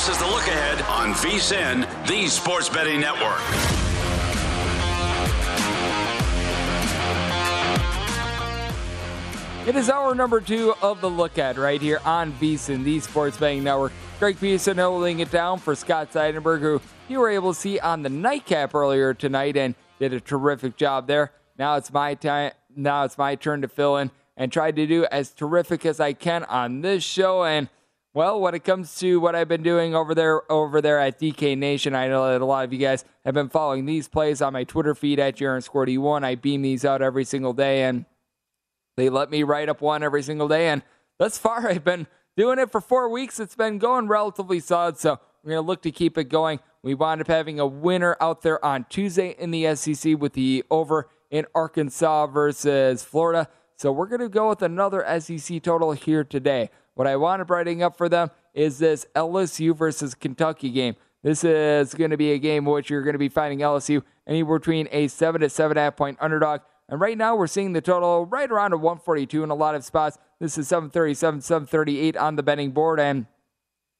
This is the look ahead on VSIN, the Sports Betting Network. It is our number two of the look at right here on VSIN, the Sports Betting Network. Greg Peterson holding it down for Scott Seidenberg, who you were able to see on the nightcap earlier tonight and did a terrific job there. Now it's my time. Now it's my turn to fill in and try to do as terrific as I can on this show. And well, when it comes to what I've been doing over there over there at DK Nation, I know that a lot of you guys have been following these plays on my Twitter feed at Jaron Squirty One. I beam these out every single day, and they let me write up one every single day. And thus far, I've been doing it for four weeks. It's been going relatively solid, so we're gonna look to keep it going. We wound up having a winner out there on Tuesday in the SEC with the over in Arkansas versus Florida. So we're going to go with another SEC total here today. What I up writing up for them is this LSU versus Kentucky game. This is going to be a game in which you're going to be finding LSU anywhere between a 7 to 7.5 point underdog. And right now we're seeing the total right around a 142 in a lot of spots. This is 737, 738 on the betting board. And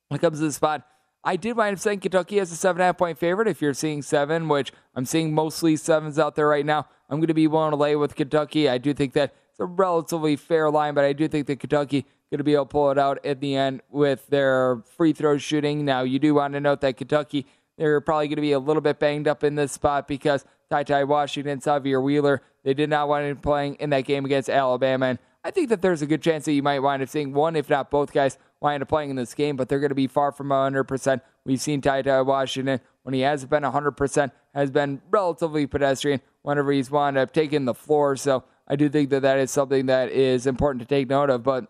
when it comes to the spot, I did wind up saying Kentucky as a seven and a half point favorite. If you're seeing seven, which I'm seeing mostly sevens out there right now, I'm going to be willing to lay with Kentucky. I do think that it's a relatively fair line, but I do think that Kentucky going to be able to pull it out at the end with their free throw shooting. Now, you do want to note that Kentucky, they're probably going to be a little bit banged up in this spot because Ty Ty Washington, Sahvir Wheeler, they did not want him playing in that game against Alabama. And I think that there's a good chance that you might wind up seeing one, if not both guys, wind up playing in this game, but they're going to be far from 100%. We've seen Ty Ty Washington, when he has been 100%, has been relatively pedestrian whenever he's wound up taking the floor. So I do think that that is something that is important to take note of. But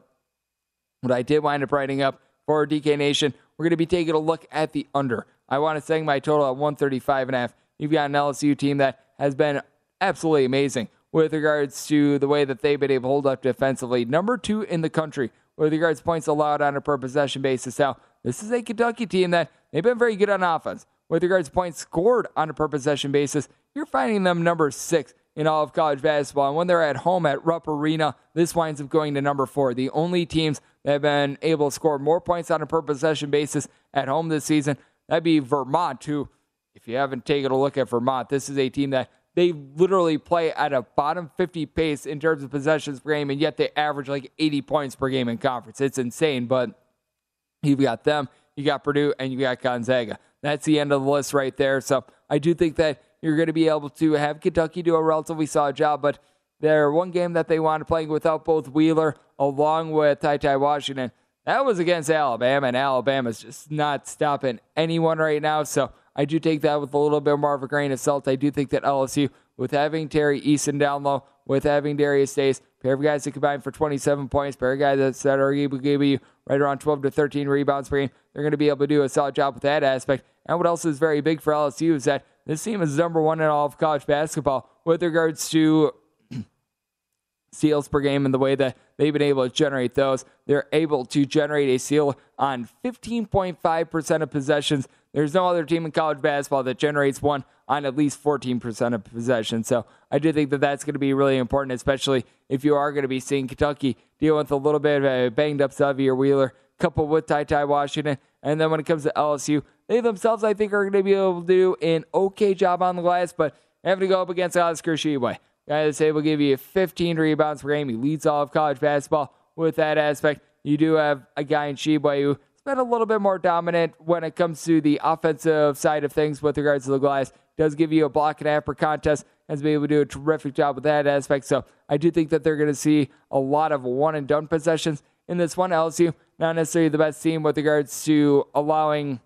what I did wind up writing up for DK Nation, we're going to be taking a look at the under. I want to set my total at 135 and a half. You've got an LSU team that has been absolutely amazing with regards to the way that they've been able to hold up defensively. Number two in the country with regards to points allowed on a per possession basis. Now, this is a Kentucky team that they've been very good on offense. With regards to points scored on a per possession basis, you're finding them number six in all of college basketball. And when they're at home at Rupp Arena, this winds up going to number four. The only teams that have been able to score more points on a per possession basis at home this season, that'd be Vermont, who, if you haven't taken a look at Vermont, this is a team that they literally play at a bottom 50 pace in terms of possessions per game, and yet they average like 80 points per game in conference. It's insane, but you've got them, you got Purdue, and you got Gonzaga. That's the end of the list right there. So I do think that you're going to be able to have Kentucky do a relatively solid job, but their one game that they wanted playing without both Wheeler along with Ty Ty Washington, that was against Alabama, and Alabama's just not stopping anyone right now. So I do take that with a little bit more of a grain of salt. I do think that LSU, with having Tari Eason down low, with having Darius Days, pair of guys that combine for 27 points, pair of guys that are able to give you right around 12 to 13 rebounds per game, they're going to be able to do a solid job with that aspect. And what else is very big for LSU is that this team is number one in all of college basketball with regards to steals per game and the way that they've been able to generate those. They're able to generate a steal on 15.5% of possessions. There's no other team in college basketball that generates one on at least 14% of possession. So I do think that that's going to be really important, especially if you are going to be seeing Kentucky deal with a little bit of a banged up Sahvir Wheeler, coupled with Ty Ty Washington. And then when it comes to LSU, they themselves, I think, are going to be able to do an okay job on the glass, but having to go up against Oscar Tshiebwe. Guy that's able to give you 15 rebounds per game. He leads all of college basketball with that aspect. You do have a guy in Tshiebwe who it's been a little bit more dominant when it comes to the offensive side of things with regards to the glass. Does give you a block and a half per contest, has been able to do a terrific job with that aspect. So I do think that they're going to see a lot of one and done possessions in this one. LSU, not necessarily the best team with regards to allowing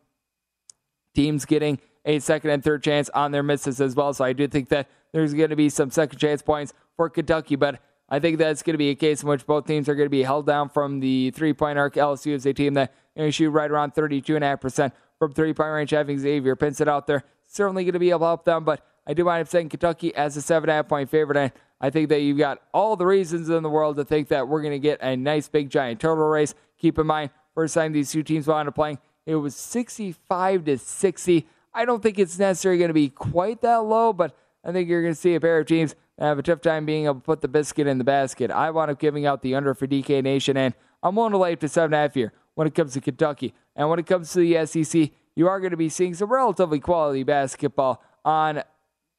teams getting a second and third chance on their misses as well. So I do think that there's going to be some second chance points for Kentucky, but I think that's going to be a case in which both teams are going to be held down from the three point arc. LSU is a team that you shoot right around 32.5% from three point range, having Xavier Pinson out there. Certainly going to be able to help them, but I do wind up saying Kentucky as a seven and a half point favorite. And I think that you've got all the reasons in the world to think that we're going to get a nice big giant total race. Keep in mind, first time these two teams wound up playing, it was 65 to 60. I don't think it's necessarily going to be quite that low, but I think you're going to see a pair of teams have a tough time being able to put the biscuit in the basket. I wound up giving out the under for DK Nation, and I'm willing to lay up to seven and a half here when it comes to Kentucky. And when it comes to the SEC, you are going to be seeing some relatively quality basketball on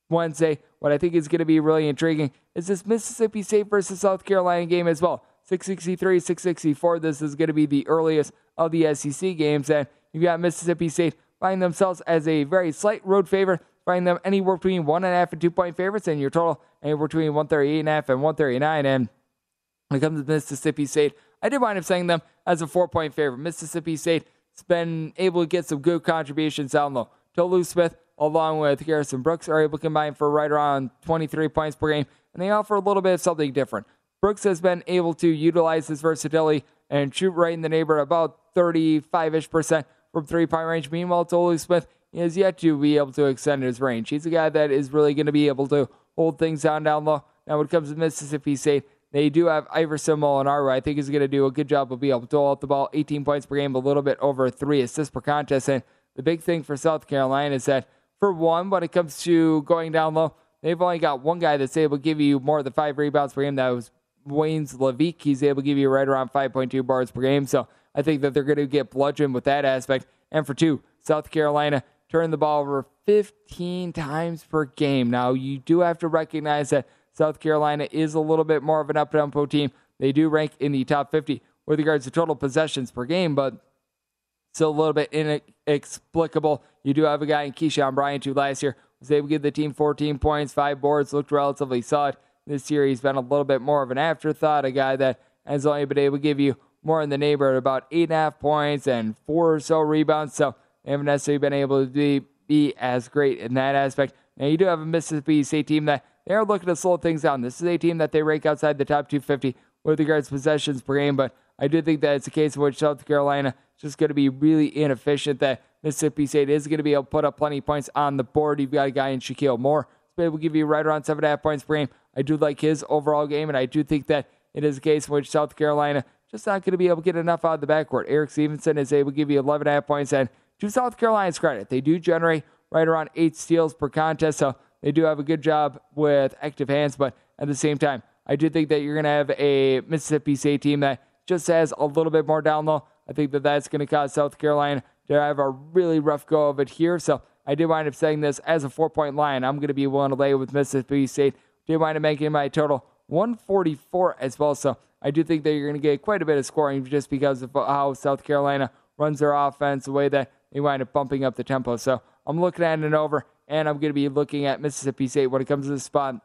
Wednesday. What I think is going to be really intriguing is this Mississippi State versus South Carolina game as well. 663, 664. This is going to be the earliest of the SEC games. And you've got Mississippi State finding themselves as a very slight road favorite, finding them anywhere between one and a half and two point favorites, and your total anywhere between 138 and a half and 139. And when it comes to Mississippi State, I did wind up saying them as a four point favorite. Mississippi State has been able to get some good contributions down low. Tolu Smith, along with Garrison Brooks, are able to combine for right around 23 points per game, and they offer a little bit of something different. Brooks has been able to utilize his versatility and shoot right in the neighborhood about 35 ish percent from three point range. Meanwhile, Tolu Smith is yet to be able to extend his range. He's a guy that is really going to be able to hold things down down low. Now, when it comes to Mississippi State, they do have Iverson Molinar, I think he's going to do a good job of being able to out the ball, 18 points per game, a little bit over three assists per contest. And the big thing for South Carolina is that, for one, when it comes to going down low, they've only got one guy that's able to give you more than five rebounds per game. That was Wayne Leveque. He's able to give you right around 5.2 bars per game. So I think that they're going to get bludgeoned with that aspect. And for two, South Carolina turned the ball over 15 times per game. Now, you do have to recognize that South Carolina is a little bit more of an up and tempo team. They do rank in the top 50 with regards to total possessions per game, but still a little bit inexplicable. You do have a guy in Keyshawn Bryant who last year was able to give the team 14 points, five boards, looked relatively solid. This year he's been a little bit more of an afterthought, a guy that has only been able to give you more in the neighborhood about eight and a half points and four or so rebounds. So they haven't necessarily been able to be, be as great in that aspect. Now you do have a Mississippi State team that they are looking to slow things down. This is a team that they rank outside the top 250 with regards to possessions per game, but I do think that it's a case in which South Carolina is just going to be really inefficient. That Mississippi State is going to be able to put up plenty of points on the board. You've got a guy in Shakeel Moore able to give you right around seven and a half points per game. I do like his overall game, and I do think that it is a case in which South Carolina just not going to be able to get enough out of the backcourt. Erik Stevenson is able to give you 11 and a half points, and to South Carolina's credit, they do generate right around eight steals per contest, so they do have a good job with active hands, but at the same time, I do think that you're going to have a Mississippi State team that just has a little bit more down low. I think that that's going to cause South Carolina to have a really rough go of it here. So I did wind up saying this as a four point line. I'm going to be willing to lay with Mississippi State. Did wind up making my total 144 as well. So I do think that you're going to get quite a bit of scoring just because of how South Carolina runs their offense, the way that they wind up bumping up the tempo. So I'm looking at an over, and I'm going to be looking at Mississippi State when it comes to the spot.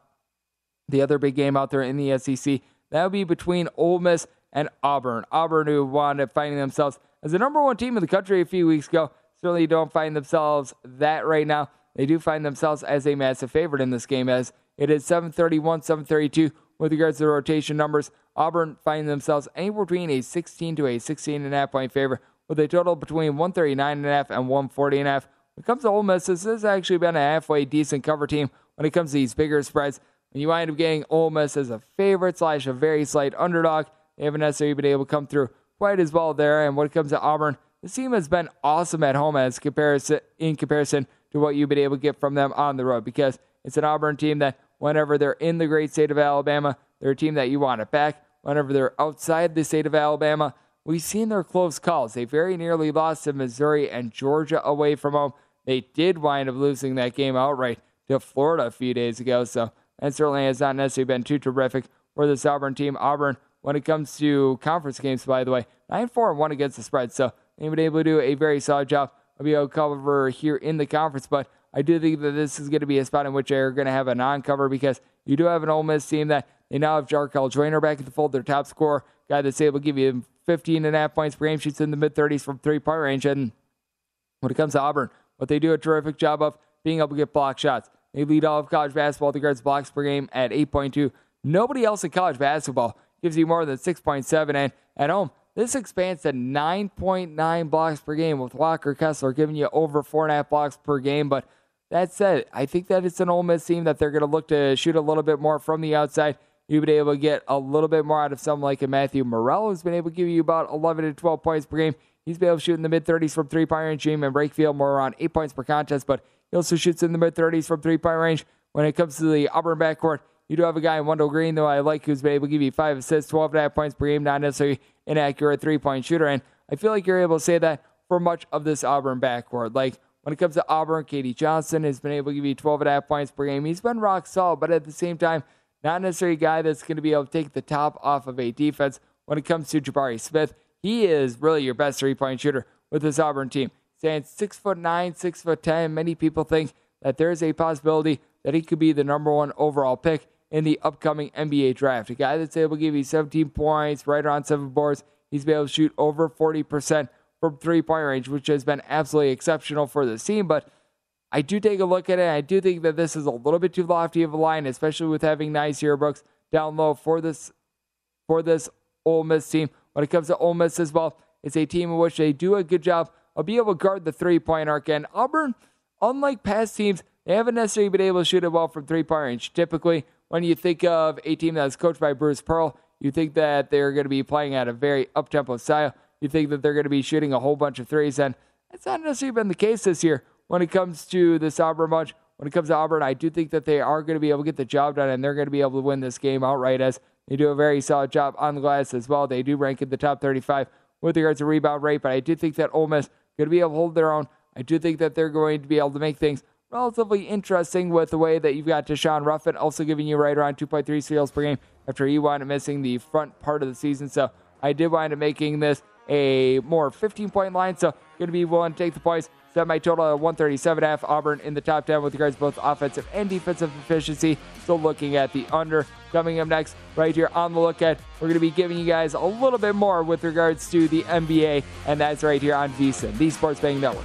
The other big game out there in the SEC, that would be between Ole Miss and Auburn. Auburn, who wound up finding themselves as the number one team in the country a few weeks ago, certainly don't find themselves that right now. They do find themselves as a massive favorite in this game, as it is 731, 732 with regards to the rotation numbers. Auburn find themselves anywhere between a 16 to a 16 and a half point favorite, with a total between 139 and a half and 140 and a half. When it comes to Ole Miss, this has actually been a halfway decent cover team when it comes to these bigger spreads. And you wind up getting Ole Miss as a favorite slash a very slight underdog. They haven't necessarily been able to come through quite as well there. And when it comes to Auburn, this team has been awesome at home as comparison in comparison to what you've been able to get from them on the road because it's an Auburn team that whenever they're in the great state of Alabama, they're a team that you want to back. Whenever they're outside the state of Alabama, we've seen their close calls. They very nearly lost to Missouri and Georgia away from home. They did wind up losing that game outright to Florida a few days ago. So that certainly has not necessarily been too terrific for this Auburn team. Auburn, when it comes to conference games, by the way, 9 4 and 1 against the spread. So They've been able to do a very solid job of being able to cover here in the conference. But I do think that this is going to be a spot in which they're going to have a non-cover because you do have an Ole Miss team that they now have Jarkel Joiner back at the fold, their top scorer, guy that's able to give you 15 and a half points per game, shoots in the mid 30s from three point range. And when it comes to Auburn, what they do a terrific job of being able to get block shots. They lead all of college basketball the guards blocks per game at 8.2. Nobody else in college basketball gives you more than 6.7. And at home, this expands to 9.9 blocks per game with Walker Kessler giving you over four and a half blocks per game. But that said, I think that it's an Ole Miss team that they're going to look to shoot a little bit more from the outside. You've been able to get a little bit more out of someone like a Matthew Murrell, who's been able to give you about 11 to 12 points per game. He's been able to shoot in the mid 30s from three point range, and Brakefield more around eight points per contest, but he also shoots in the mid 30s from three point range. When it comes to the Auburn backcourt, you do have a guy in Wendell Green, though I like, who's been able to give you five assists, 12 and a half points per game, not necessarily an accurate three point shooter. And I feel like you're able to say that for much of this Auburn backcourt. Like when it comes to Auburn, K.D. Johnson has been able to give you 12 and a half points per game. He's been rock solid, but at the same time, not necessarily a guy that's going to be able to take the top off of a defense. When it comes to Jabari Smith, he is really your best three point shooter with this Auburn team. Stands six foot nine, six foot ten. Many people think that there is a possibility that he could be the number one overall pick in the upcoming NBA draft. A guy that's able to give you 17 points, right around seven boards. He's been able to shoot over 40% from three point range, which has been absolutely exceptional for the team. But I do take a look at it. I do think that this is a little bit too lofty of a line, especially with having Nysier Brooks down low for this for this Ole Miss team. When it comes to Ole Miss as well, it's a team in which they do a good job of being able to guard the three point arc. And Auburn, unlike past teams, they haven't necessarily been able to shoot it well from three point range. Typically, when you think of a team that's coached by Bruce Pearl, you think that they're going to be playing at a very up tempo style. You think that they're going to be shooting a whole bunch of threes, and that's not necessarily been the case this year when it comes to this Auburn bunch. When it comes to Auburn, I do think that they are going to be able to get the job done, and they're going to be able to win this game outright as they do a very solid job on the glass as well. They do rank in the top 35 with regards to rebound rate, but I do think that Ole Miss going to be able to hold their own. I do think that they're going to be able to make things relatively interesting with the way that you've got Daeshun Ruffin also giving you right around 2.3 steals per game after he wound up missing the front part of the season. So I did wind up making this a more 15 point line. So going to be willing to take the points. Set my total at 137 half. Auburn in the top 10 with regards to both offensive and defensive efficiency. Still looking at the under. Coming up next, right here on the look lookout, we're going to be giving you guys a little bit more with regards to the NBA, and that's right here on VSIN, the Sports Betting Network.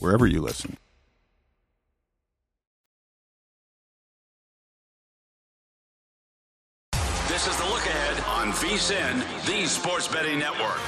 wherever you listen. This is the look ahead on VSIN, the Sports Betting Network.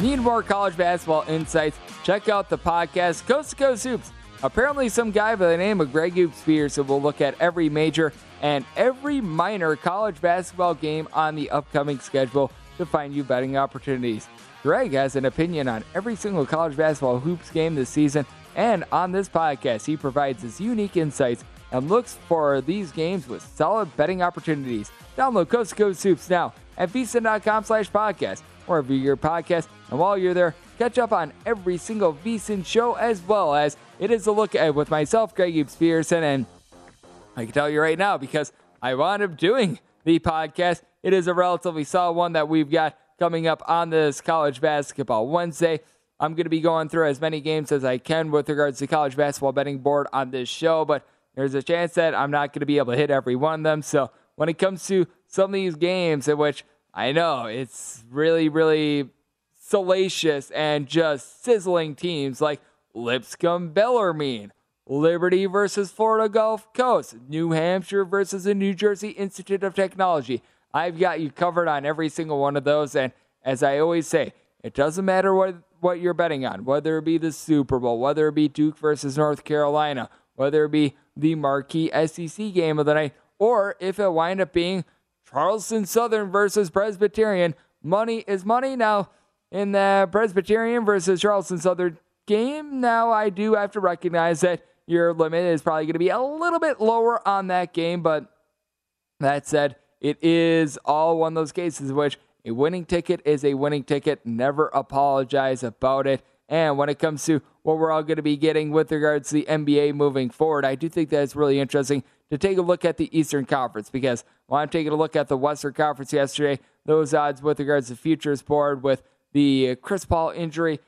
Need more college basketball insights? Check out the podcast Coast to Coast Hoops. Apparently, some guy by the name of Greg Hoops Peterson will look at every major and every minor college basketball game on the upcoming schedule to find you betting opportunities. Greg has an opinion on every single college basketball hoops game this season, and on this podcast, he provides his unique insights and looks for these games with solid betting opportunities. Download Coast to Coast Hoops now at vsin.com slash podcast, wherever you your podcast. And while you're there, catch up on every single VSIN show as well as it is a look at with myself, Greg Hoops Peterson, and I can tell you right now because I wound up doing the podcast. It is a relatively solid one that we've got coming up on this college basketball Wednesday. I'm going to be going through as many games as I can with regards to college basketball betting board on this show, but there's a chance that I'm not going to be able to hit every one of them. So when it comes to some of these games in which I know it's really, really salacious and just sizzling teams like Lipscomb Bellarmine, Liberty versus Florida Gulf Coast, New Hampshire versus the New Jersey Institute of Technology. I've got you covered on every single one of those. And as I always say, it doesn't matter what, what you're betting on, whether it be the Super Bowl, whether it be Duke versus North Carolina, whether it be the marquee SEC game of the night, or if it wind up being Charleston Southern versus Presbyterian. Money is money. Now, in the Presbyterian versus Charleston Southern game, now I do have to recognize that your limit is probably going to be a little bit lower on that game. But that said, it is all one of those cases in which a winning ticket is a winning ticket. Never apologize about it. And when it comes to what we're all going to be getting with regards to the NBA moving forward, I do think that it's really interesting to take a look at the Eastern Conference because while I'm taking a look at the Western Conference yesterday, those odds with regards to futures board with the Chris Paul injury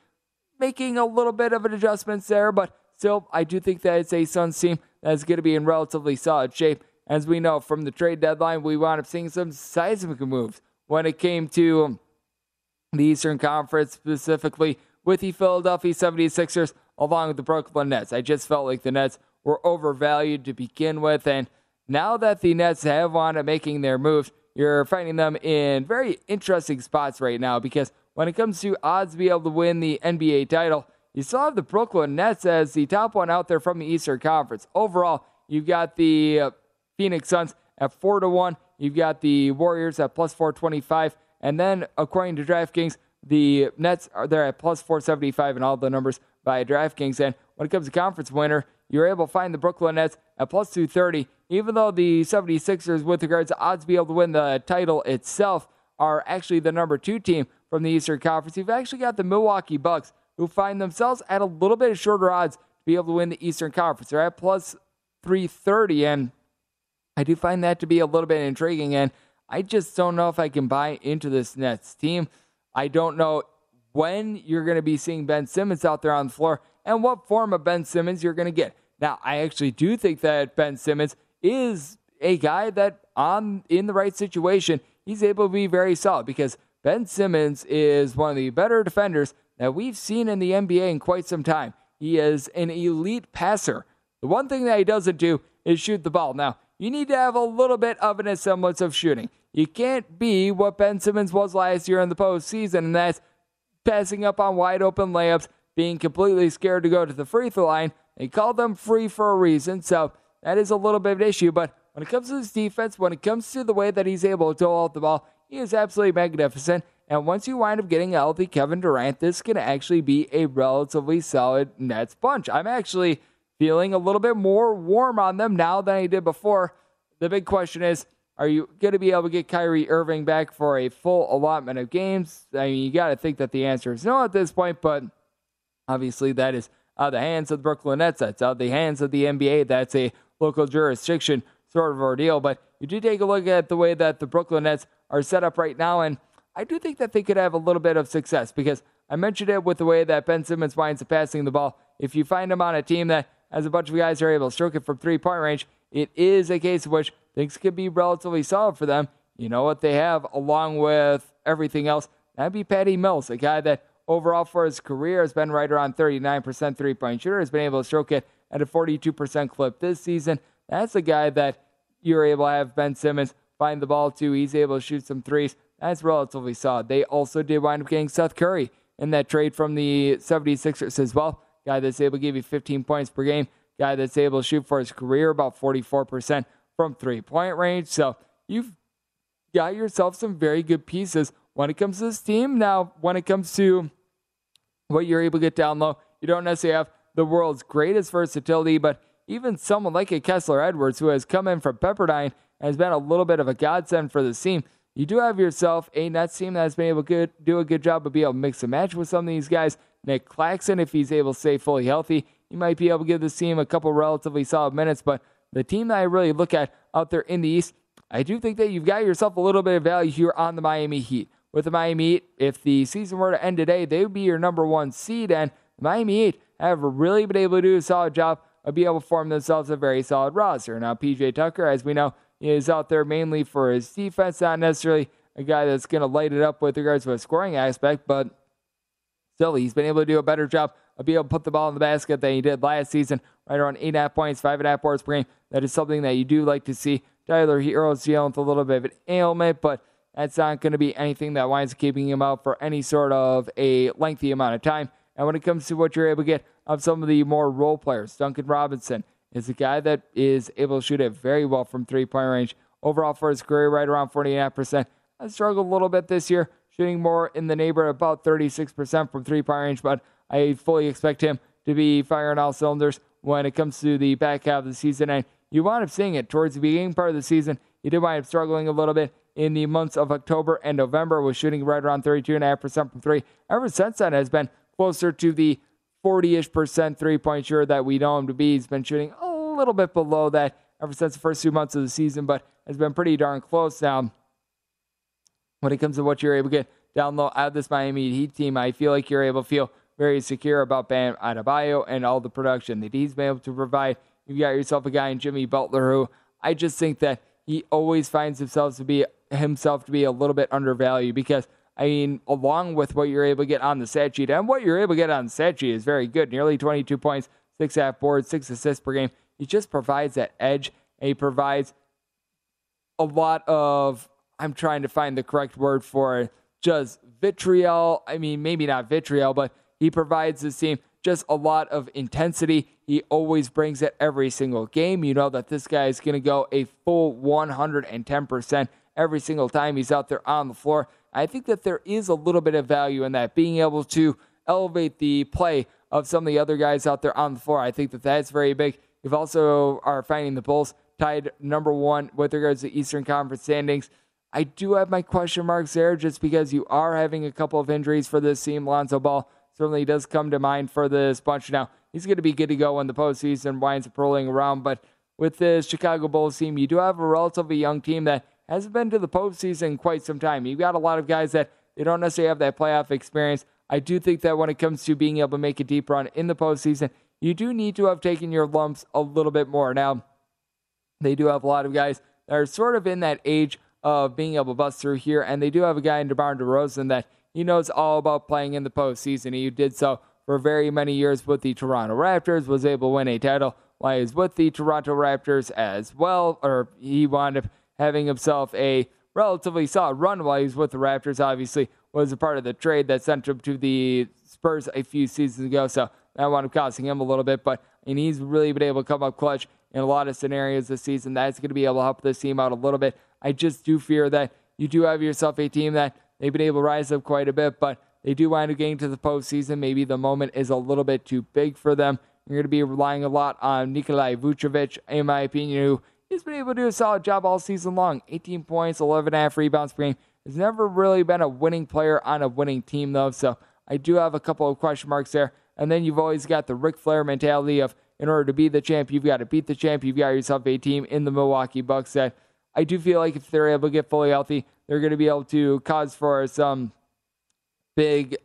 making a little bit of an adjustments there, but still, I do think that it's a Suns team that's going to be in relatively solid shape. As we know from the trade deadline, we wound up seeing some seismic moves when it came to the Eastern Conference, specifically with the Philadelphia 76ers along with the Brooklyn Nets. I just felt like the Nets were overvalued to begin with, and now that the Nets have wound up making their moves, you're finding them in very interesting spots right now because when it comes to odds to be able to win the NBA title, you still have the Brooklyn Nets as the top one out there from the Eastern Conference. Overall, you've got the uh, Phoenix Suns at 4 to 1. You've got the Warriors at plus 425. And then, according to DraftKings, the Nets are there at plus 475 and all the numbers by DraftKings. And when it comes to conference winner, you're able to find the Brooklyn Nets at plus 230. Even though the 76ers, with regards to odds to be able to win the title itself, are actually the number two team from the Eastern Conference, you've actually got the Milwaukee Bucks, who find themselves at a little bit of shorter odds to be able to win the Eastern Conference. They're at plus 330, and I do find that to be a little bit intriguing. And I just don't know if I can buy into this Nets team. I don't know when you're going to be seeing Ben Simmons out there on the floor and what form of Ben Simmons you're going to get. Now, I actually do think that Ben Simmons is a guy that on in the right situation, he's able to be very solid because Ben Simmons is one of the better defenders that we've seen in the NBA in quite some time. He is an elite passer. The one thing that he doesn't do is shoot the ball. Now, you need to have a little bit of an semblance of shooting. You can't be what Ben Simmons was last year in the postseason, and that's passing up on wide open layups, being completely scared to go to the free throw line. They call them free for a reason, so that is a little bit of an issue. But when it comes to his defense, when it comes to the way that he's able to out the ball, he is absolutely magnificent. And once you wind up getting a healthy Kevin Durant, this can actually be a relatively solid Nets bunch. I'm actually feeling a little bit more warm on them now than I did before. The big question is, are you going to be able to get Kyrie Irving back for a full allotment of games? I mean, you got to think that the answer is no at this point, but obviously that is out of the hands of the Brooklyn Nets. That's out of the hands of the NBA. That's a local jurisdiction sort of ordeal. But you do take a look at the way that the Brooklyn Nets are set up right now, and I do think that they could have a little bit of success because I mentioned it with the way that Ben Simmons winds up passing the ball. If you find him on a team that has a bunch of guys are able to stroke it from three point range, it is a case in which things could be relatively solid for them. You know what they have along with everything else? That'd be Patty Mills, a guy that overall for his career has been right around 39% three point shooter, has been able to stroke it at a 42% clip this season. That's a guy that you're able to have Ben Simmons find the ball to. He's able to shoot some threes. That's relatively solid. They also did wind up getting Seth Curry in that trade from the 76ers as well. Guy that's able to give you 15 points per game. Guy that's able to shoot for his career about 44% from three point range. So you've got yourself some very good pieces when it comes to this team. Now, when it comes to what you're able to get down low, you don't necessarily have the world's greatest versatility, but even someone like a Kessler Edwards, who has come in from Pepperdine, and has been a little bit of a godsend for the team. You do have yourself a Nets team that has been able to do a good job of being able to mix and match with some of these guys. Nick Claxton, if he's able to stay fully healthy, he might be able to give this team a couple relatively solid minutes. But the team that I really look at out there in the East, I do think that you've got yourself a little bit of value here on the Miami Heat. with the Miami Heat. If the season were to end today, they would be your number one seed, and the Miami Heat have really been able to do a solid job of being able to form themselves a very solid roster. Now, PJ Tucker, as we know, is out there mainly for his defense, not necessarily a guy that's going to light it up with regards to a scoring aspect, but still, he's been able to do a better job of being able to put the ball in the basket than he did last season, right around eight and a half points, five and a half boards per game. That is something that you do like to see. Tyler Herro's dealing with a little bit of an ailment, but that's not going to be anything that winds up keeping him out for any sort of a lengthy amount of time. And when it comes to what you're able to get of some of the more role players, Duncan Robinson is a guy that is able to shoot it very well from three point range. Overall for his career, right around 49%. I struggled a little bit this year, shooting more in the neighborhood about 36% from three point range, but I fully expect him to be firing all cylinders when it comes to the back half of the season. And you wind up seeing it towards the beginning part of the season. He did wind up struggling a little bit in the months of October and November, was shooting right around 32.5% from three. Ever since then, has been closer to the 40 ish percent three point shooter that we know him to be. He's been shooting a little bit below that ever since the first two months of the season, but has been pretty darn close now. When it comes to what you're able to get down low out of this Miami Heat team, I feel like you're able to feel very secure about Bam Adebayo and all the production that he's been able to provide. You got yourself a guy in Jimmy Butler who I just think that he always finds himself to be himself to be a little bit undervalued because I mean, along with what you're able to get on the stat sheet, and what you're able to get on the stat sheet is very good. Nearly 22 points, six half boards, six assists per game. He just provides that edge, and he provides a lot of. I'm trying to find the correct word for it. Just vitriol. I mean, maybe not vitriol, but he provides this team just a lot of intensity. He always brings it every single game. You know that this guy is going to go a full 110% every single time he's out there on the floor. I think that there is a little bit of value in that, being able to elevate the play of some of the other guys out there on the floor. I think that that's very big. You've also are finding the Bulls tied number one with regards to Eastern Conference standings. I do have my question marks there just because you are having a couple of injuries for this team. Lonzo Ball certainly does come to mind for this bunch. Now, he's going to be good to go when the postseason winds up rolling around, but with this Chicago Bulls team, you do have a relatively young team that hasn't been to the postseason quite some time. You've got a lot of guys that they don't necessarily have that playoff experience. I do think that when it comes to being able to make a deep run in the postseason, you do need to have taken your lumps a little bit more. Now, they do have a lot of guys that are sort of in that age of being able to bust through here, and they do have a guy in DeMar DeRozan that he knows all about playing in the postseason. He did so for very many years with the Toronto Raptors, was able to win a title while he was with the Toronto Raptors as well, or he wound up having himself a relatively solid run while he was with the Raptors. Obviously, was a part of the trade that sent him to the Spurs a few seasons ago, so that wound up costing him a little bit. But and he's really been able to come up clutch in a lot of scenarios this season. That's going to be able to help this team out a little bit. I just do fear that you do have yourself a team that they've been able to rise up quite a bit, but they do wind up getting to the postseason. Maybe the moment is a little bit too big for them. You're going to be relying a lot on Nikolai Vucevic, in my opinion, who He's been able to do a solid job all season long. 18 points, 11 and a half rebounds per game. Has never really been a winning player on a winning team, though. So I do have a couple of question marks there. And then you've always got the Ric Flair mentality of in order to be the champ, you've got to beat the champ. You've got yourself a team in the Milwaukee Bucks that I do feel like if they're able to get fully healthy, they're going to be able to cause for some big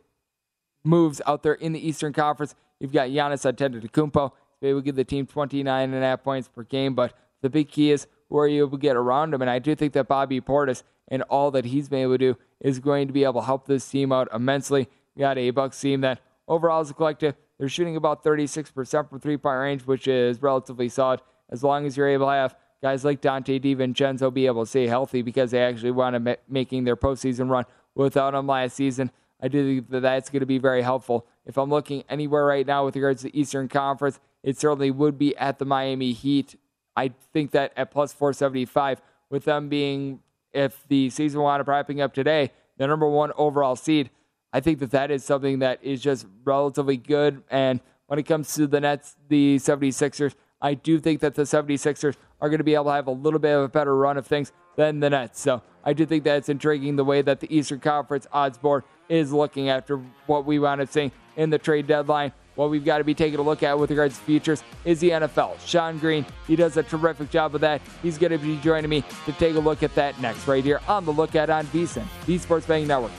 moves out there in the Eastern Conference. You've got Giannis Antetokounmpo. Able to give the team 29 and a half points per game, but the big key is who are you to get around him? And I do think that Bobby Portis and all that he's been able to do is going to be able to help this team out immensely. We got a Bucks team that overall as a collective, they're shooting about 36% from three point range, which is relatively solid. As long as you're able to have guys like Donte DiVincenzo be able to stay healthy because they actually to ma- making their postseason run without him last season. I do think that that's going to be very helpful. If I'm looking anywhere right now with regards to the Eastern Conference, it certainly would be at the Miami Heat I think that at plus 475, with them being, if the season wound up wrapping up today, the number one overall seed, I think that that is something that is just relatively good. And when it comes to the Nets, the 76ers, I do think that the 76ers are going to be able to have a little bit of a better run of things than the Nets. So I do think that it's intriguing the way that the Eastern Conference odds board is looking after what we wound up seeing in the trade deadline. what we've got to be taking a look at with regards to futures is the NFL. Sean Green, he does a terrific job of that. He's going to be joining me to take a look at that next, right here on the Lookout on VSIN, the Sports Betting Network.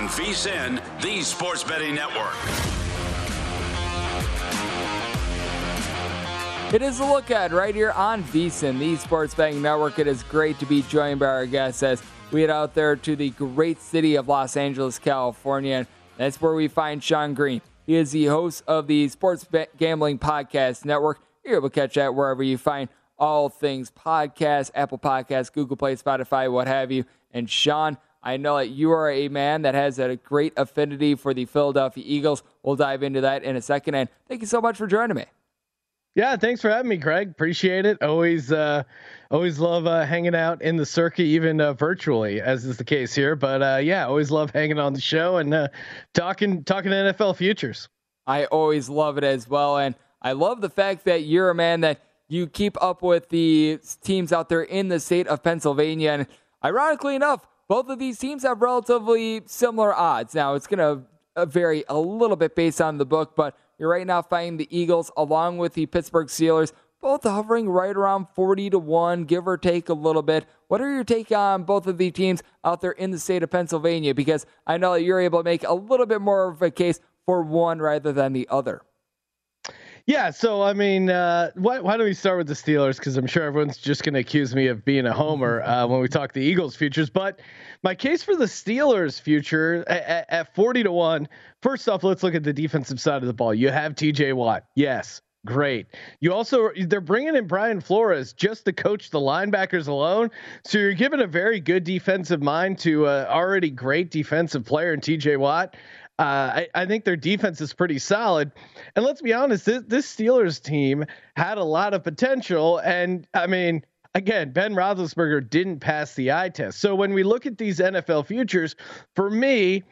On VSIN, the Sports Betting Network. It is a look at right here on VSIN, the Sports Betting Network. It is great to be joined by our guests as we head out there to the great city of Los Angeles, California. And that's where we find Sean Green. He is the host of the Sports Bet Gambling Podcast Network. You're able to catch that wherever you find all things podcast, Apple Podcasts, Google Play, Spotify, what have you. And Sean, I know that you are a man that has a great affinity for the Philadelphia Eagles. We'll dive into that in a second. And thank you so much for joining me. Yeah, thanks for having me, Greg. Appreciate it. Always, uh, always love uh, hanging out in the circuit, even uh, virtually, as is the case here. But uh, yeah, always love hanging on the show and uh, talking talking NFL futures. I always love it as well, and I love the fact that you're a man that you keep up with the teams out there in the state of Pennsylvania. And ironically enough, both of these teams have relatively similar odds. Now it's going to uh, vary a little bit based on the book, but you're right now finding the Eagles along with the Pittsburgh Steelers, both hovering right around 40 to 1, give or take a little bit. What are your take on both of the teams out there in the state of Pennsylvania? Because I know that you're able to make a little bit more of a case for one rather than the other. Yeah, so I mean, uh, why, why don't we start with the Steelers? Because I'm sure everyone's just going to accuse me of being a homer uh, when we talk the Eagles futures. But my case for the Steelers future at, at 40 to 1, first off, let's look at the defensive side of the ball. You have TJ Watt. Yes. Great. You also they're bringing in Brian Flores just to coach the linebackers alone. So you're giving a very good defensive mind to already great defensive player in TJ Watt. Uh, I, I, think their defense is pretty solid. And let's be honest, this, this, Steelers team had a lot of potential. And I mean, again, Ben Roethlisberger didn't pass the eye test. So when we look at these NFL futures, for me,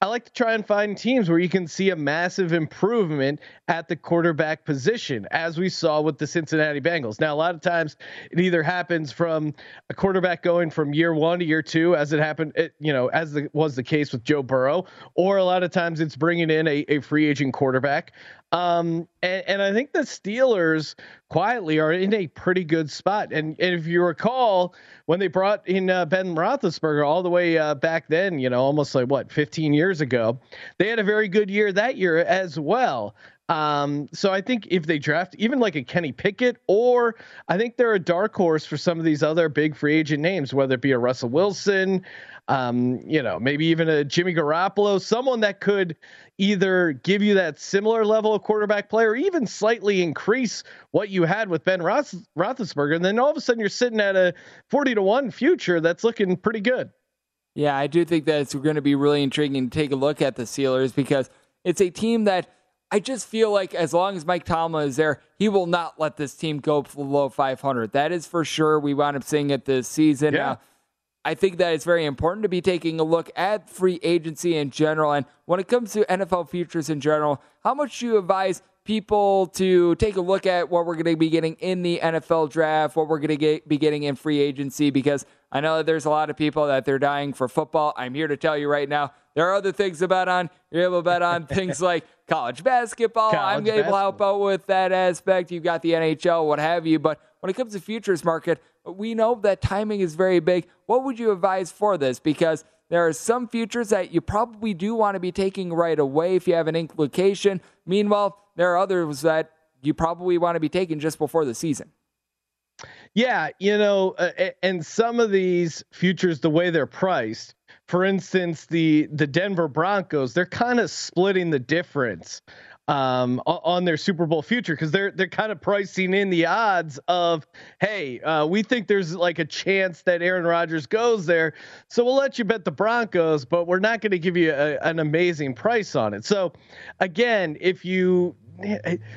I like to try and find teams where you can see a massive improvement at the quarterback position, as we saw with the Cincinnati Bengals. Now, a lot of times it either happens from a quarterback going from year one to year two, as it happened, it, you know, as the, was the case with Joe Burrow, or a lot of times it's bringing in a, a free agent quarterback. Um, and, and, I think the Steelers quietly are in a pretty good spot. And, and if you recall, when they brought in uh, Ben Roethlisberger all the way uh, back then, you know, almost like what 15 years ago, they had a very good year that year as well. Um, so I think if they draft even like a Kenny Pickett, or I think they're a dark horse for some of these other big free agent names, whether it be a Russell Wilson, um, you know, maybe even a Jimmy Garoppolo, someone that could either give you that similar level of quarterback play or even slightly increase what you had with Ben Roth- Roethlisberger. And then all of a sudden you're sitting at a 40 to 1 future that's looking pretty good. Yeah, I do think that it's going to be really intriguing to take a look at the Steelers because it's a team that I just feel like as long as Mike Tomlin is there, he will not let this team go below 500. That is for sure. We wound up seeing it this season. Yeah. Uh, I think that it's very important to be taking a look at free agency in general. And when it comes to NFL futures in general, how much do you advise people to take a look at what we're going to be getting in the NFL draft, what we're going to be getting in free agency? Because I know that there's a lot of people that they're dying for football. I'm here to tell you right now, there are other things to bet on. You're able to bet on things like college basketball. College I'm able basketball. to help out with that aspect. You've got the NHL, what have you. But when it comes to futures market, we know that timing is very big. What would you advise for this? Because there are some futures that you probably do want to be taking right away if you have an implication. Meanwhile, there are others that you probably want to be taking just before the season. Yeah, you know, uh, and some of these futures, the way they're priced, for instance, the the Denver Broncos, they're kind of splitting the difference um, on their Super Bowl future because they're they're kind of pricing in the odds of hey, uh, we think there's like a chance that Aaron Rodgers goes there, so we'll let you bet the Broncos, but we're not going to give you a, an amazing price on it. So again, if you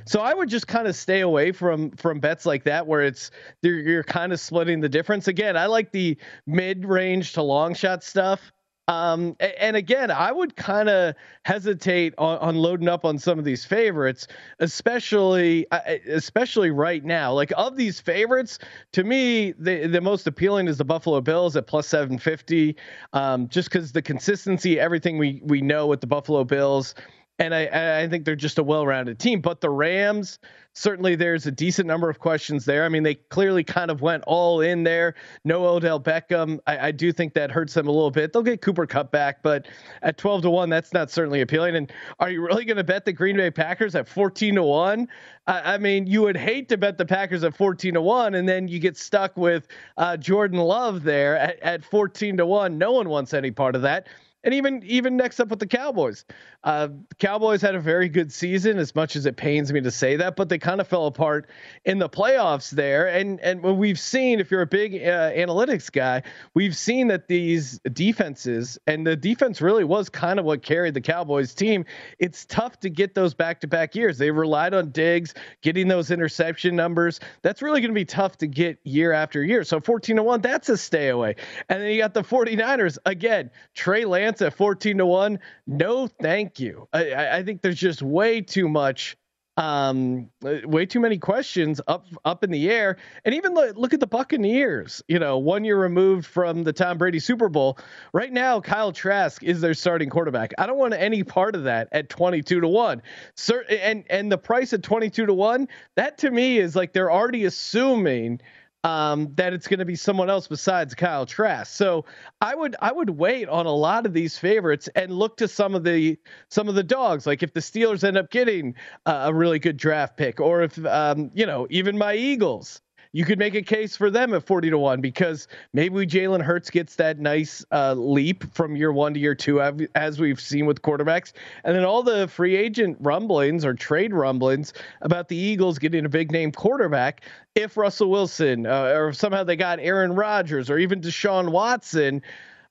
so I would just kind of stay away from from bets like that where it's you're, you're kind of splitting the difference. Again, I like the mid range to long shot stuff Um, and again, I would kind of hesitate on, on, loading up on some of these favorites, especially especially right now. Like of these favorites, to me, the the most appealing is the Buffalo Bills at plus seven fifty, um, just because the consistency, everything we we know with the Buffalo Bills and I, I think they're just a well-rounded team. But the Rams, certainly, there's a decent number of questions there. I mean, they clearly kind of went all in there. No Odell Beckham. I, I do think that hurts them a little bit. They'll get Cooper Kupp back, but at 12 to one, that's not certainly appealing. And are you really going to bet the Green Bay Packers at 14 to one? I, mean, you would hate to bet the Packers at 14 to one, and then you get stuck with uh, Jordan Love there at, at 14 to one. No one wants any part of that and even even next up with the Cowboys. Uh, Cowboys had a very good season, as much as it pains me to say that, but they kind of fell apart in the playoffs there. And and what we've seen, if you're a big uh, analytics guy, we've seen that these defenses and the defense really was kind of what carried the Cowboys team. It's tough to get those back to back years. They relied on Diggs getting those interception numbers. That's really going to be tough to get year after year. So 14 to one, that's a stay away. And then you got the 49ers again. Trey Lance at 14 to 1. No, thank you. I, I think there's just way too much um way too many questions up up in the air and even look, look at the buccaneers you know one year removed from the tom brady super bowl right now kyle trask is their starting quarterback i don't want any part of that at 22 to 1 Sir, and and the price at 22 to 1 that to me is like they're already assuming um, that it's going to be someone else besides Kyle Trask. So I would I would wait on a lot of these favorites and look to some of the some of the dogs. Like if the Steelers end up getting uh, a really good draft pick, or if um, you know even my Eagles you could make a case for them at 40 to 1 because maybe Jalen Hurts gets that nice uh, leap from year one to year two, as we've seen with quarterbacks. And then all the free agent rumblings or trade rumblings about the Eagles getting a big name quarterback. If Russell Wilson uh, or somehow they got Aaron Rodgers or even Deshaun Watson,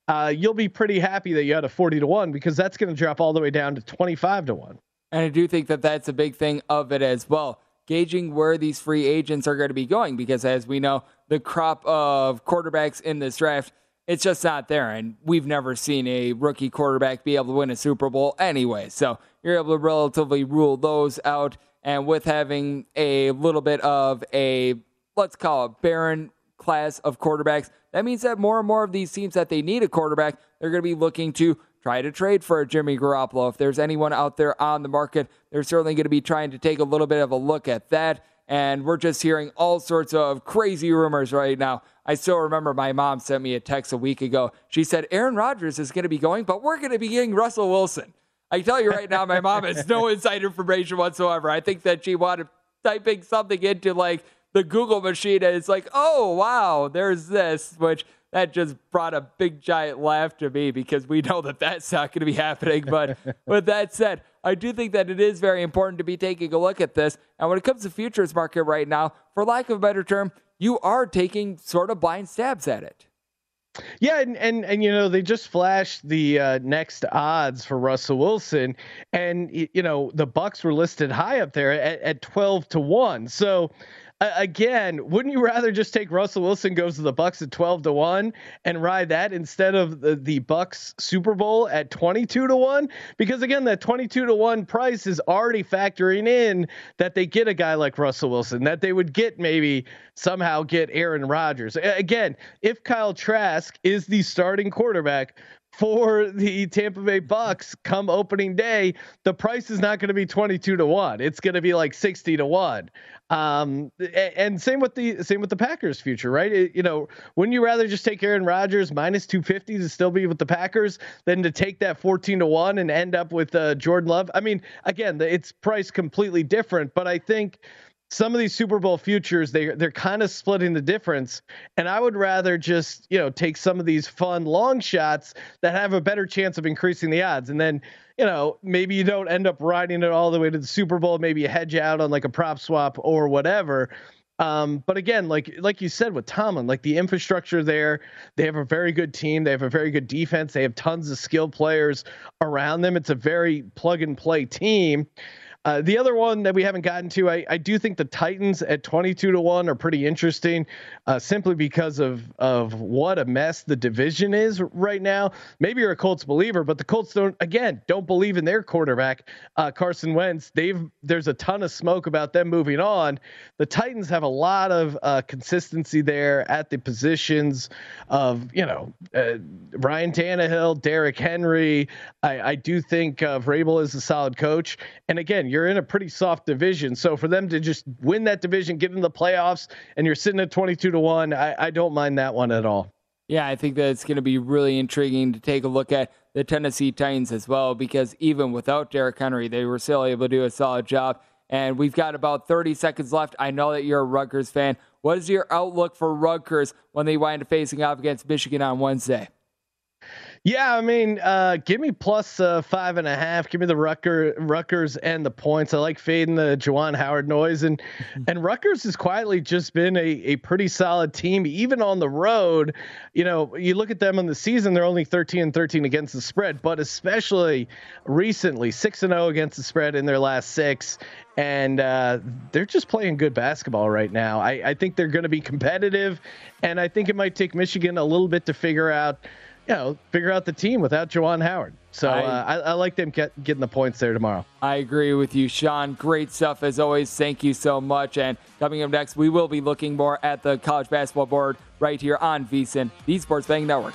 uh, you'll be pretty happy that you had a 40 to 1 because that's going to drop all the way down to 25 to 1. And I do think that that's a big thing of it as well gauging where these free agents are going to be going because as we know, the crop of quarterbacks in this draft, it's just not there. And we've never seen a rookie quarterback be able to win a Super Bowl anyway. So you're able to relatively rule those out. And with having a little bit of a, let's call it barren class of quarterbacks, that means that more and more of these teams that they need a quarterback, they're going to be looking to try to trade for a Jimmy Garoppolo. If there's anyone out there on the market, they're certainly going to be trying to take a little bit of a look at that. And we're just hearing all sorts of crazy rumors right now. I still remember my mom sent me a text a week ago. She said, Aaron Rodgers is going to be going, but we're going to be getting Russell Wilson. I tell you right now, my mom has no inside information whatsoever. I think that she wanted typing something into like the Google machine and it's like, oh, wow, there's this, which that just brought a big giant laugh to me because we know that that's not going to be happening. But with that said, I do think that it is very important to be taking a look at this. And when it comes to futures market right now, for lack of a better term, you are taking sort of blind stabs at it. Yeah, and and and you know they just flashed the uh, next odds for Russell Wilson, and you know the Bucks were listed high up there at, at twelve to one. So again, wouldn't you rather just take Russell Wilson goes to the Bucks at 12 to 1 and ride that instead of the, the Bucks Super Bowl at 22 to 1? Because again, that 22 to 1 price is already factoring in that they get a guy like Russell Wilson, that they would get maybe somehow get Aaron Rodgers. Again, if Kyle Trask is the starting quarterback for the Tampa Bay Bucks come opening day, the price is not going to be 22 to 1. It's going to be like 60 to 1. Um, and same with the same with the Packers future, right? It, you know, wouldn't you rather just take Aaron Rodgers minus 250 to still be with the Packers than to take that 14 to 1 and end up with uh, Jordan Love? I mean, again, it's priced completely different, but I think some of these Super Bowl futures they they're kind of splitting the difference and I would rather just you know take some of these fun long shots that have a better chance of increasing the odds and then you know maybe you don't end up riding it all the way to the Super Bowl maybe you hedge out on like a prop swap or whatever um, but again, like like you said with Tomlin, like the infrastructure there, they have a very good team. They have a very good defense. They have tons of skilled players around them. It's a very plug and play team. Uh, the other one that we haven't gotten to, I, I do think the Titans at 22 to 1 are pretty interesting uh, simply because of, of what a mess the division is right now. Maybe you're a Colts believer, but the Colts don't, again, don't believe in their quarterback, uh, Carson Wentz. They've, there's a ton of smoke about them moving on. The Titans have a lot of uh, consistency there at the positions of, you know, uh, Ryan Tannehill, Derrick Henry. I, I do think uh, Vrabel is a solid coach. And again, you're in a pretty soft division. So for them to just win that division, get in the playoffs, and you're sitting at 22 to 1, I, I don't mind that one at all. Yeah, I think that it's going to be really intriguing to take a look at the Tennessee Titans as well, because even without Derrick Henry, they were still able to do a solid job. And we've got about 30 seconds left. I know that you're a Rutgers fan. What is your outlook for Rutgers when they wind up facing off against Michigan on Wednesday? Yeah, I mean, uh, give me plus, uh, five and a half. Give me the Rucker, Rutgers and the points. I like fading the Juwan Howard noise, and and Rutgers has quietly just been a, a pretty solid team, even on the road. You know, you look at them in the season; they're only 13 and 13 against the spread, but especially recently, six and 0 against the spread in their last six, and uh, they're just playing good basketball right now. I, I think they're going to be competitive, and I think it might take Michigan a little bit to figure out you know, figure out the team without Juwan Howard. So I, uh, I, I, like them get, getting the points there tomorrow. I agree with you, Sean. Great stuff as always. Thank you so much. And coming up next, we will be looking more at the college basketball board right here on VSIN, the Sports Betting Network.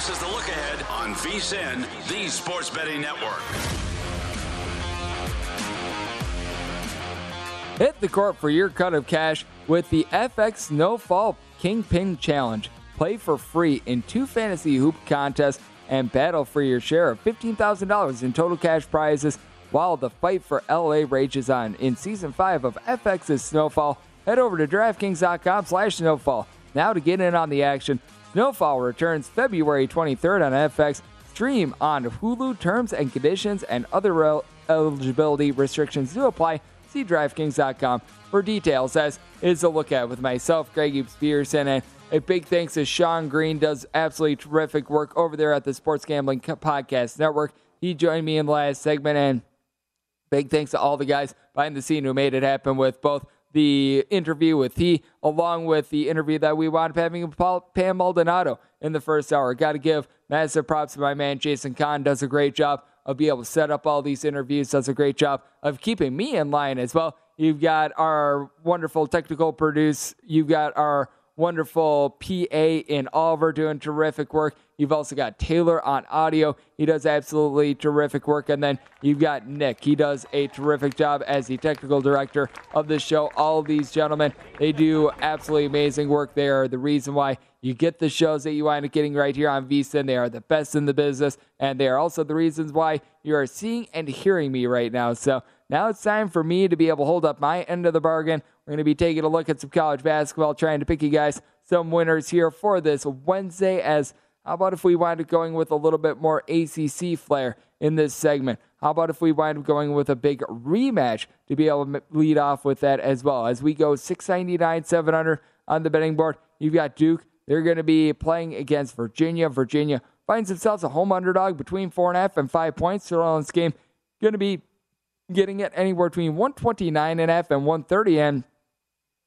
VSIN, the look ahead on VSIN, the Sports Betting Network. Hit the court for your cut of cash with the FX Snowfall Kingpin Challenge. Play for free in two fantasy hoop contests and battle for your share of $15,000 in total cash prizes while the fight for LA rages on. In season 5 of FX's Snowfall, head over to DraftKings.com slash snowfall now to get in on the action. Snowfall returns February 23rd on FX stream on Hulu. Terms and conditions and other eligibility restrictions do apply. See DraftKings.com for details. As is a look at with myself, Greg Peterson, and a big thanks to Sean Green. Does absolutely terrific work over there at the Sports Gambling Podcast Network. He joined me in the last segment, and big thanks to all the guys behind the scene who made it happen with both the interview with he, along with the interview that we wound up having with Pam Maldonado in the first hour. Got to give massive props to my man Jason Kahn. Does a great job of being able to set up all these interviews. Does a great job of keeping me in line as well. You've got our wonderful technical produce. You've got our wonderful PA in Oliver doing terrific work. You've also got Taylor on audio. He does absolutely terrific work. And then you've got Nick. He does a terrific job as the technical director of the show. All these gentlemen, they do absolutely amazing work. They are the reason why you get the shows that you wind up getting right here on VSIN. They are the best in the business. And they are also the reasons why you are seeing and hearing me right now. So now it's time for me to be able to hold up my end of the bargain. We're going to be taking a look at some college basketball, trying to pick you guys some winners here for this Wednesday as how about if we wind up going with a little bit more ACC flair in this segment? How about if we wind up going with a big rematch to be able to lead off with that as well? As we go 699, 700 on the betting board, you've got Duke. They're going to be playing against Virginia. Virginia finds themselves a home underdog between four and a half and five points. On this game, going to be getting it anywhere between 129 and a half and 130. And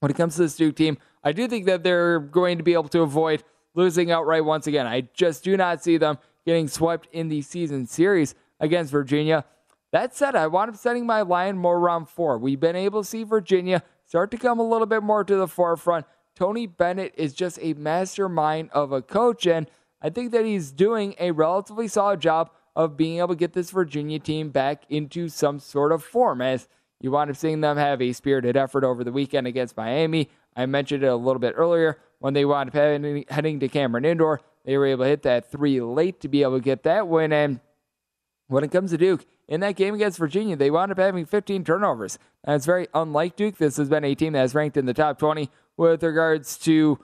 when it comes to this Duke team, I do think that they're going to be able to avoid losing outright once again. I just do not see them getting swept in the season series against Virginia. That said, I wound up setting my line more around four. We've been able to see Virginia start to come a little bit more to the forefront. Tony Bennett is just a mastermind of a coach, and I think that he's doing a relatively solid job of being able to get this Virginia team back into some sort of form. As you wind up seeing them have a spirited effort over the weekend against Miami. I mentioned it a little bit earlier when they wound up heading to Cameron Indoor. They were able to hit that three late to be able to get that win. And when it comes to Duke, in that game against Virginia, they wound up having 15 turnovers. That's very unlike Duke. This has been a team that has ranked in the top 20 with regards to,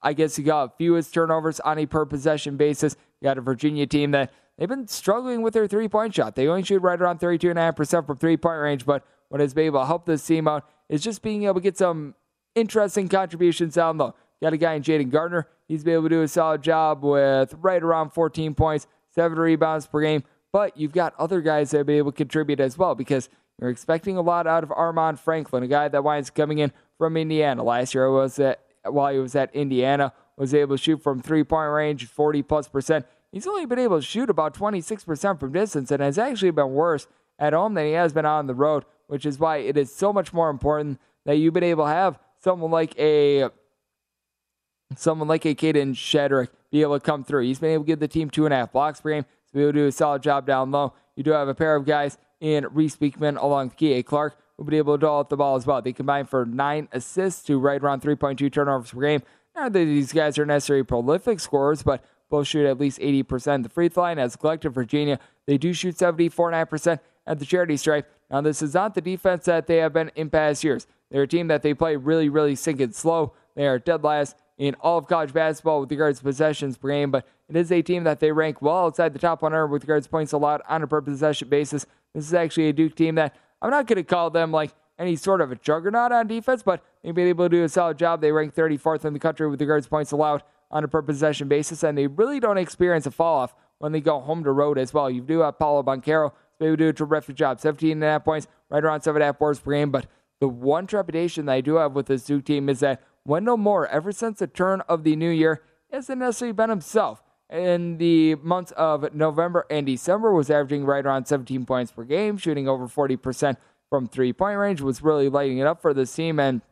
I guess you got fewest turnovers on a per possession basis. You got a Virginia team that they've been struggling with their three point shot. They only shoot right around 32.5% from three point range, but what has been able to help this team out is just being able to get some interesting contributions down low. Got a guy in Jayden Gardner. He's been able to do a solid job with right around 14 points, seven rebounds per game. But you've got other guys that have been able to contribute as well because you're expecting a lot out of Armaan Franklin, a guy that winds coming in from Indiana. Last year was at, while he was at Indiana, was able to shoot from three point range, 40 plus percent. He's only been able to shoot about 26% from distance and has actually been worse at home than he has been on the road, which is why it is so much more important that you've been able to have someone like a someone like a Kadin Shedrick be able to come through. He's been able to give the team two and a half blocks per game able to do a solid job down low. You do have a pair of guys in Reece Beekman along with Kihei Clark who'll be able to dole out the ball as well. They combine for nine assists to right around 3.2 turnovers per game. Not that these guys are necessarily prolific scorers, but both shoot at least 80%. The free throw line as a collective Virginia, they do shoot 74.5% at the charity stripe. Now, this is not the defense that they have been in past years. They're a team that they play really, really sink and slow. They are dead last in all of college basketball with regards to possessions per game, but it is a team that they rank well outside the top 100 with regards to points allowed on a per possession basis. This is actually a Duke team that I'm not going to call them like any sort of a juggernaut on defense, but they've been able to do a solid job. They rank 34th in the country with regards to points allowed on a per possession basis, and they really don't experience a fall off when they go home to road as well. You do have Paolo Banchero, they would do a terrific job. 17 and a half points, right around seven and a half boards per game. But the one trepidation that I do have with this Duke team is that Wendell Moore, ever since the turn of the new year, hasn't necessarily been himself. In the months of November and December, was averaging right around 17 points per game, shooting over 40% from three-point range, was really lighting it up for this team. And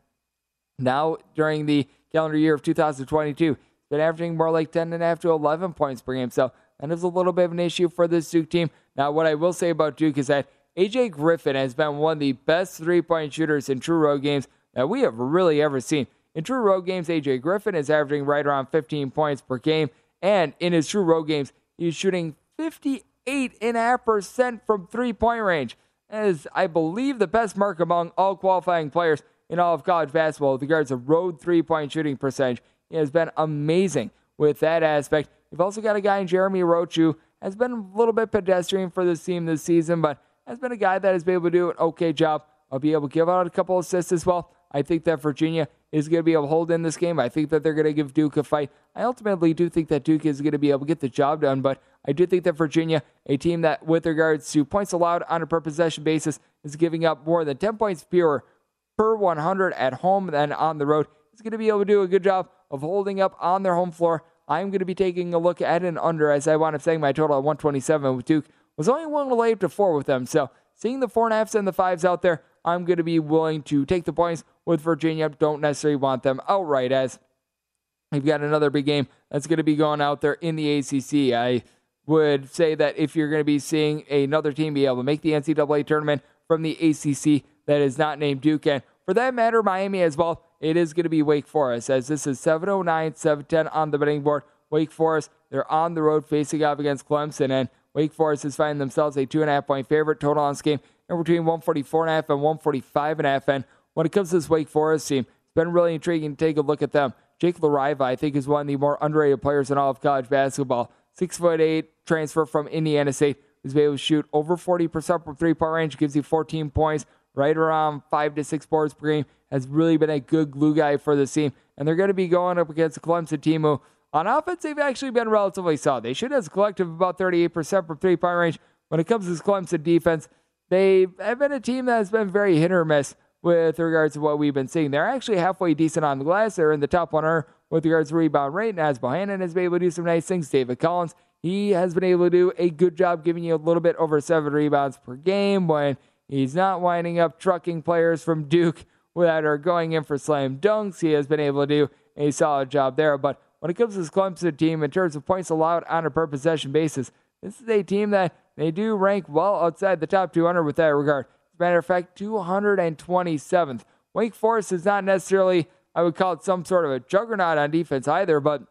now during the calendar year of 2022, been averaging more like 10.5 to 11 points per game. So that is a little bit of an issue for this Duke team. Now, what I will say about Duke is that AJ Griffin has been one of the best three-point shooters in true road games that we have really ever seen. In true road games, AJ Griffin is averaging right around 15 points per game. And in his true road games, he's shooting 58.5% from three point range. That is, I believe, the best mark among all qualifying players in all of college basketball with regards to road three point shooting percentage. He has been amazing with that aspect. You've also got a guy in Jeremy Roach who has been a little bit pedestrian for this team this season, but has been a guy that has been able to do an okay job. I'll be able to give out a couple assists as well. I think that Virginia is going to be able to hold in this game. I think that they're going to give Duke a fight. I ultimately do think that Duke is going to be able to get the job done, but I do think that Virginia, a team that, with regards to points allowed on a per possession basis, is giving up more than 10 points fewer per 100 at home than on the road, is going to be able to do a good job of holding up on their home floor. I'm going to be taking a look at an under as I wound up saying my total at 127 with Duke. Was only willing to lay up to four with them. So seeing the four and a halfs and the fives out there, I'm going to be willing to take the points with Virginia. Don't necessarily want them outright as we've got another big game that's going to be going out there in the ACC. I would say that if you're going to be seeing another team be able to make the NCAA tournament from the ACC that is not named Duke, and for that matter, Miami as well, it is going to be Wake Forest, as this is 709, 710 on the betting board. Wake Forest, they're on the road facing off against Clemson, and Wake Forest is finding themselves a two and a half point favorite total on this game, and between 144 and a half and 145 and a half. And when it comes to this Wake Forest team, it's been really intriguing to take a look at them. Jake LaRavia, I think, is one of the more underrated players in all of college basketball. Six foot eight transfer from Indiana State, who's able to shoot over 40% from three point range, gives you 14 points, right around five to six boards per game. Has really been a good glue guy for the team. And they're going to be going up against the Clemson team who, on offense, they've actually been relatively solid. They shoot as a collective about 38% from three point range. When it comes to this Clemson defense, they have been a team that has been very hit or miss with regards to what we've been seeing. They're actually halfway decent on the glass. They're in the top 100 with regards to rebound rate. And as Bohannon has been able to do some nice things, David Collins, he has been able to do a good job giving you a little bit over seven rebounds per game when he's not winding up trucking players from Duke without her going in for slam dunks. He has been able to do a solid job there. But when it comes to this Clemson team, in terms of points allowed on a per possession basis, this is a team that they do rank well outside the top 200 with that regard. As a matter of fact, 227th. Wake Forest is not necessarily, I would call it some sort of a juggernaut on defense either, but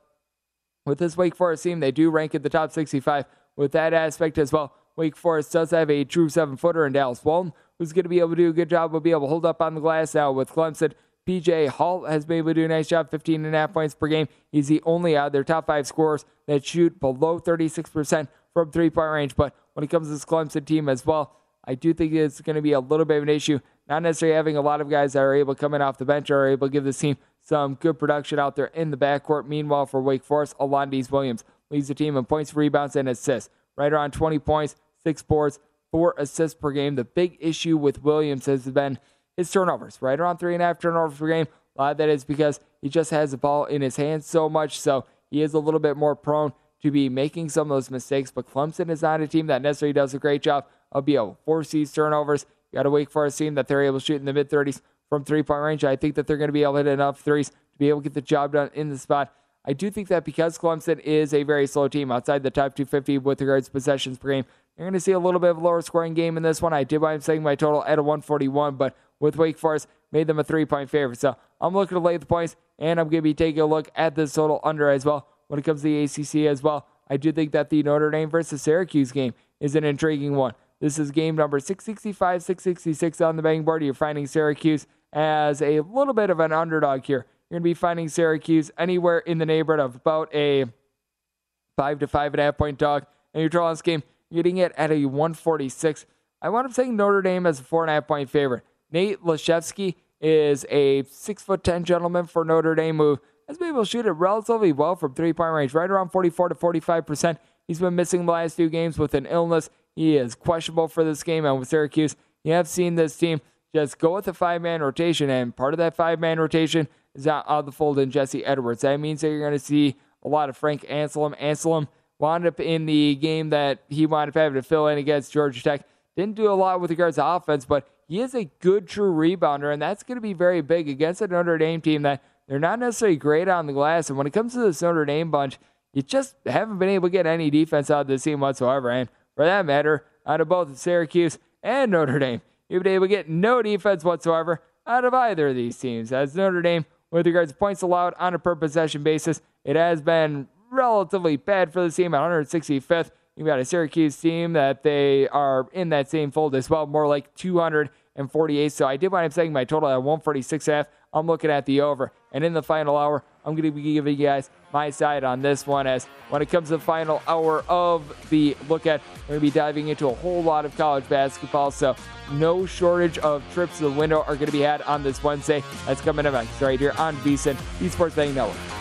with this Wake Forest team, they do rank at the top 65 with that aspect as well. Wake Forest does have a true seven footer in Dallas Walton, who's going to be able to do a good job, will be able to hold up on the glass now with Clemson. PJ Hall has been able to do a nice job, 15 and a half points per game. He's the only out of their top five scorers that shoot below 36% from three point range. But when it comes to this Clemson team as well, I do think it's going to be a little bit of an issue. Not necessarily having a lot of guys that are able to come in off the bench or are able to give this team some good production out there in the backcourt. Meanwhile, for Wake Forest, Alondes Williams leads the team in points, rebounds, and assists. Right around 20 points, six boards, four assists per game. The big issue with Williams has been his turnovers, right around three and a half turnovers per game. A lot of that is because he just has the ball in his hands so much, so he is a little bit more prone to be making some of those mistakes. But Clemson is not a team that necessarily does a great job of being able to force these turnovers. You got to wait for a team that they're able to shoot in the mid 30s from three point range. I think that they're going to be able to hit enough threes to be able to get the job done in the spot. I do think that because Clemson is a very slow team outside the top 250 with regards to possessions per game, you're going to see a little bit of a lower scoring game in this one. I did wind up setting my total at a 141, but with Wake Forest, made them a three point favorite. So I'm looking to lay the points, and I'm going to be taking a look at this total under as well when it comes to the ACC as well. I do think that the Notre Dame versus Syracuse game is an intriguing one. This is game number 665, 666 on the betting board. You're finding Syracuse as a little bit of an underdog here. You're going to be finding Syracuse anywhere in the neighborhood of about a five to five and a half point dog. And you're drawing this game, you're getting it at a 146. I wound up saying Notre Dame as a four and a half point favorite. Nate Laszewski is a six foot ten gentleman for Notre Dame who has been able to shoot it relatively well from three point range, right around 44 to 45 percent. He's been missing the last two games with an illness. He is questionable for this game, and with Syracuse, you have seen this team just go with a five man rotation, and part of that five man rotation out of the fold in Jesse Edwards. That means that you're going to see a lot of Frank Anselem. Anselem wound up in the game that he wound up having to fill in against Georgia Tech. Didn't do a lot with regards to offense, but he is a good true rebounder, and that's going to be very big against a Notre Dame team that they're not necessarily great on the glass. And when it comes to this Notre Dame bunch, you just haven't been able to get any defense out of this team whatsoever. And for that matter, out of both Syracuse and Notre Dame, you've been able to get no defense whatsoever out of either of these teams. As Notre Dame, with regards to points allowed on a per possession basis, it has been relatively bad for the team at 165th. You've got a Syracuse team that they are in that same fold as well, more like 248. So I did wind up setting my total at 146 half. I'm looking at the over. And in the final hour, I'm going to be giving you guys my side on this one. As when it comes to the final hour of the look ahead, we're going to be diving into a whole lot of college basketball. So no shortage of trips to the window are going to be had on this Wednesday. That's coming up next right here on VSIN, the Sports Betting Network.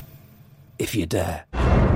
if you dare.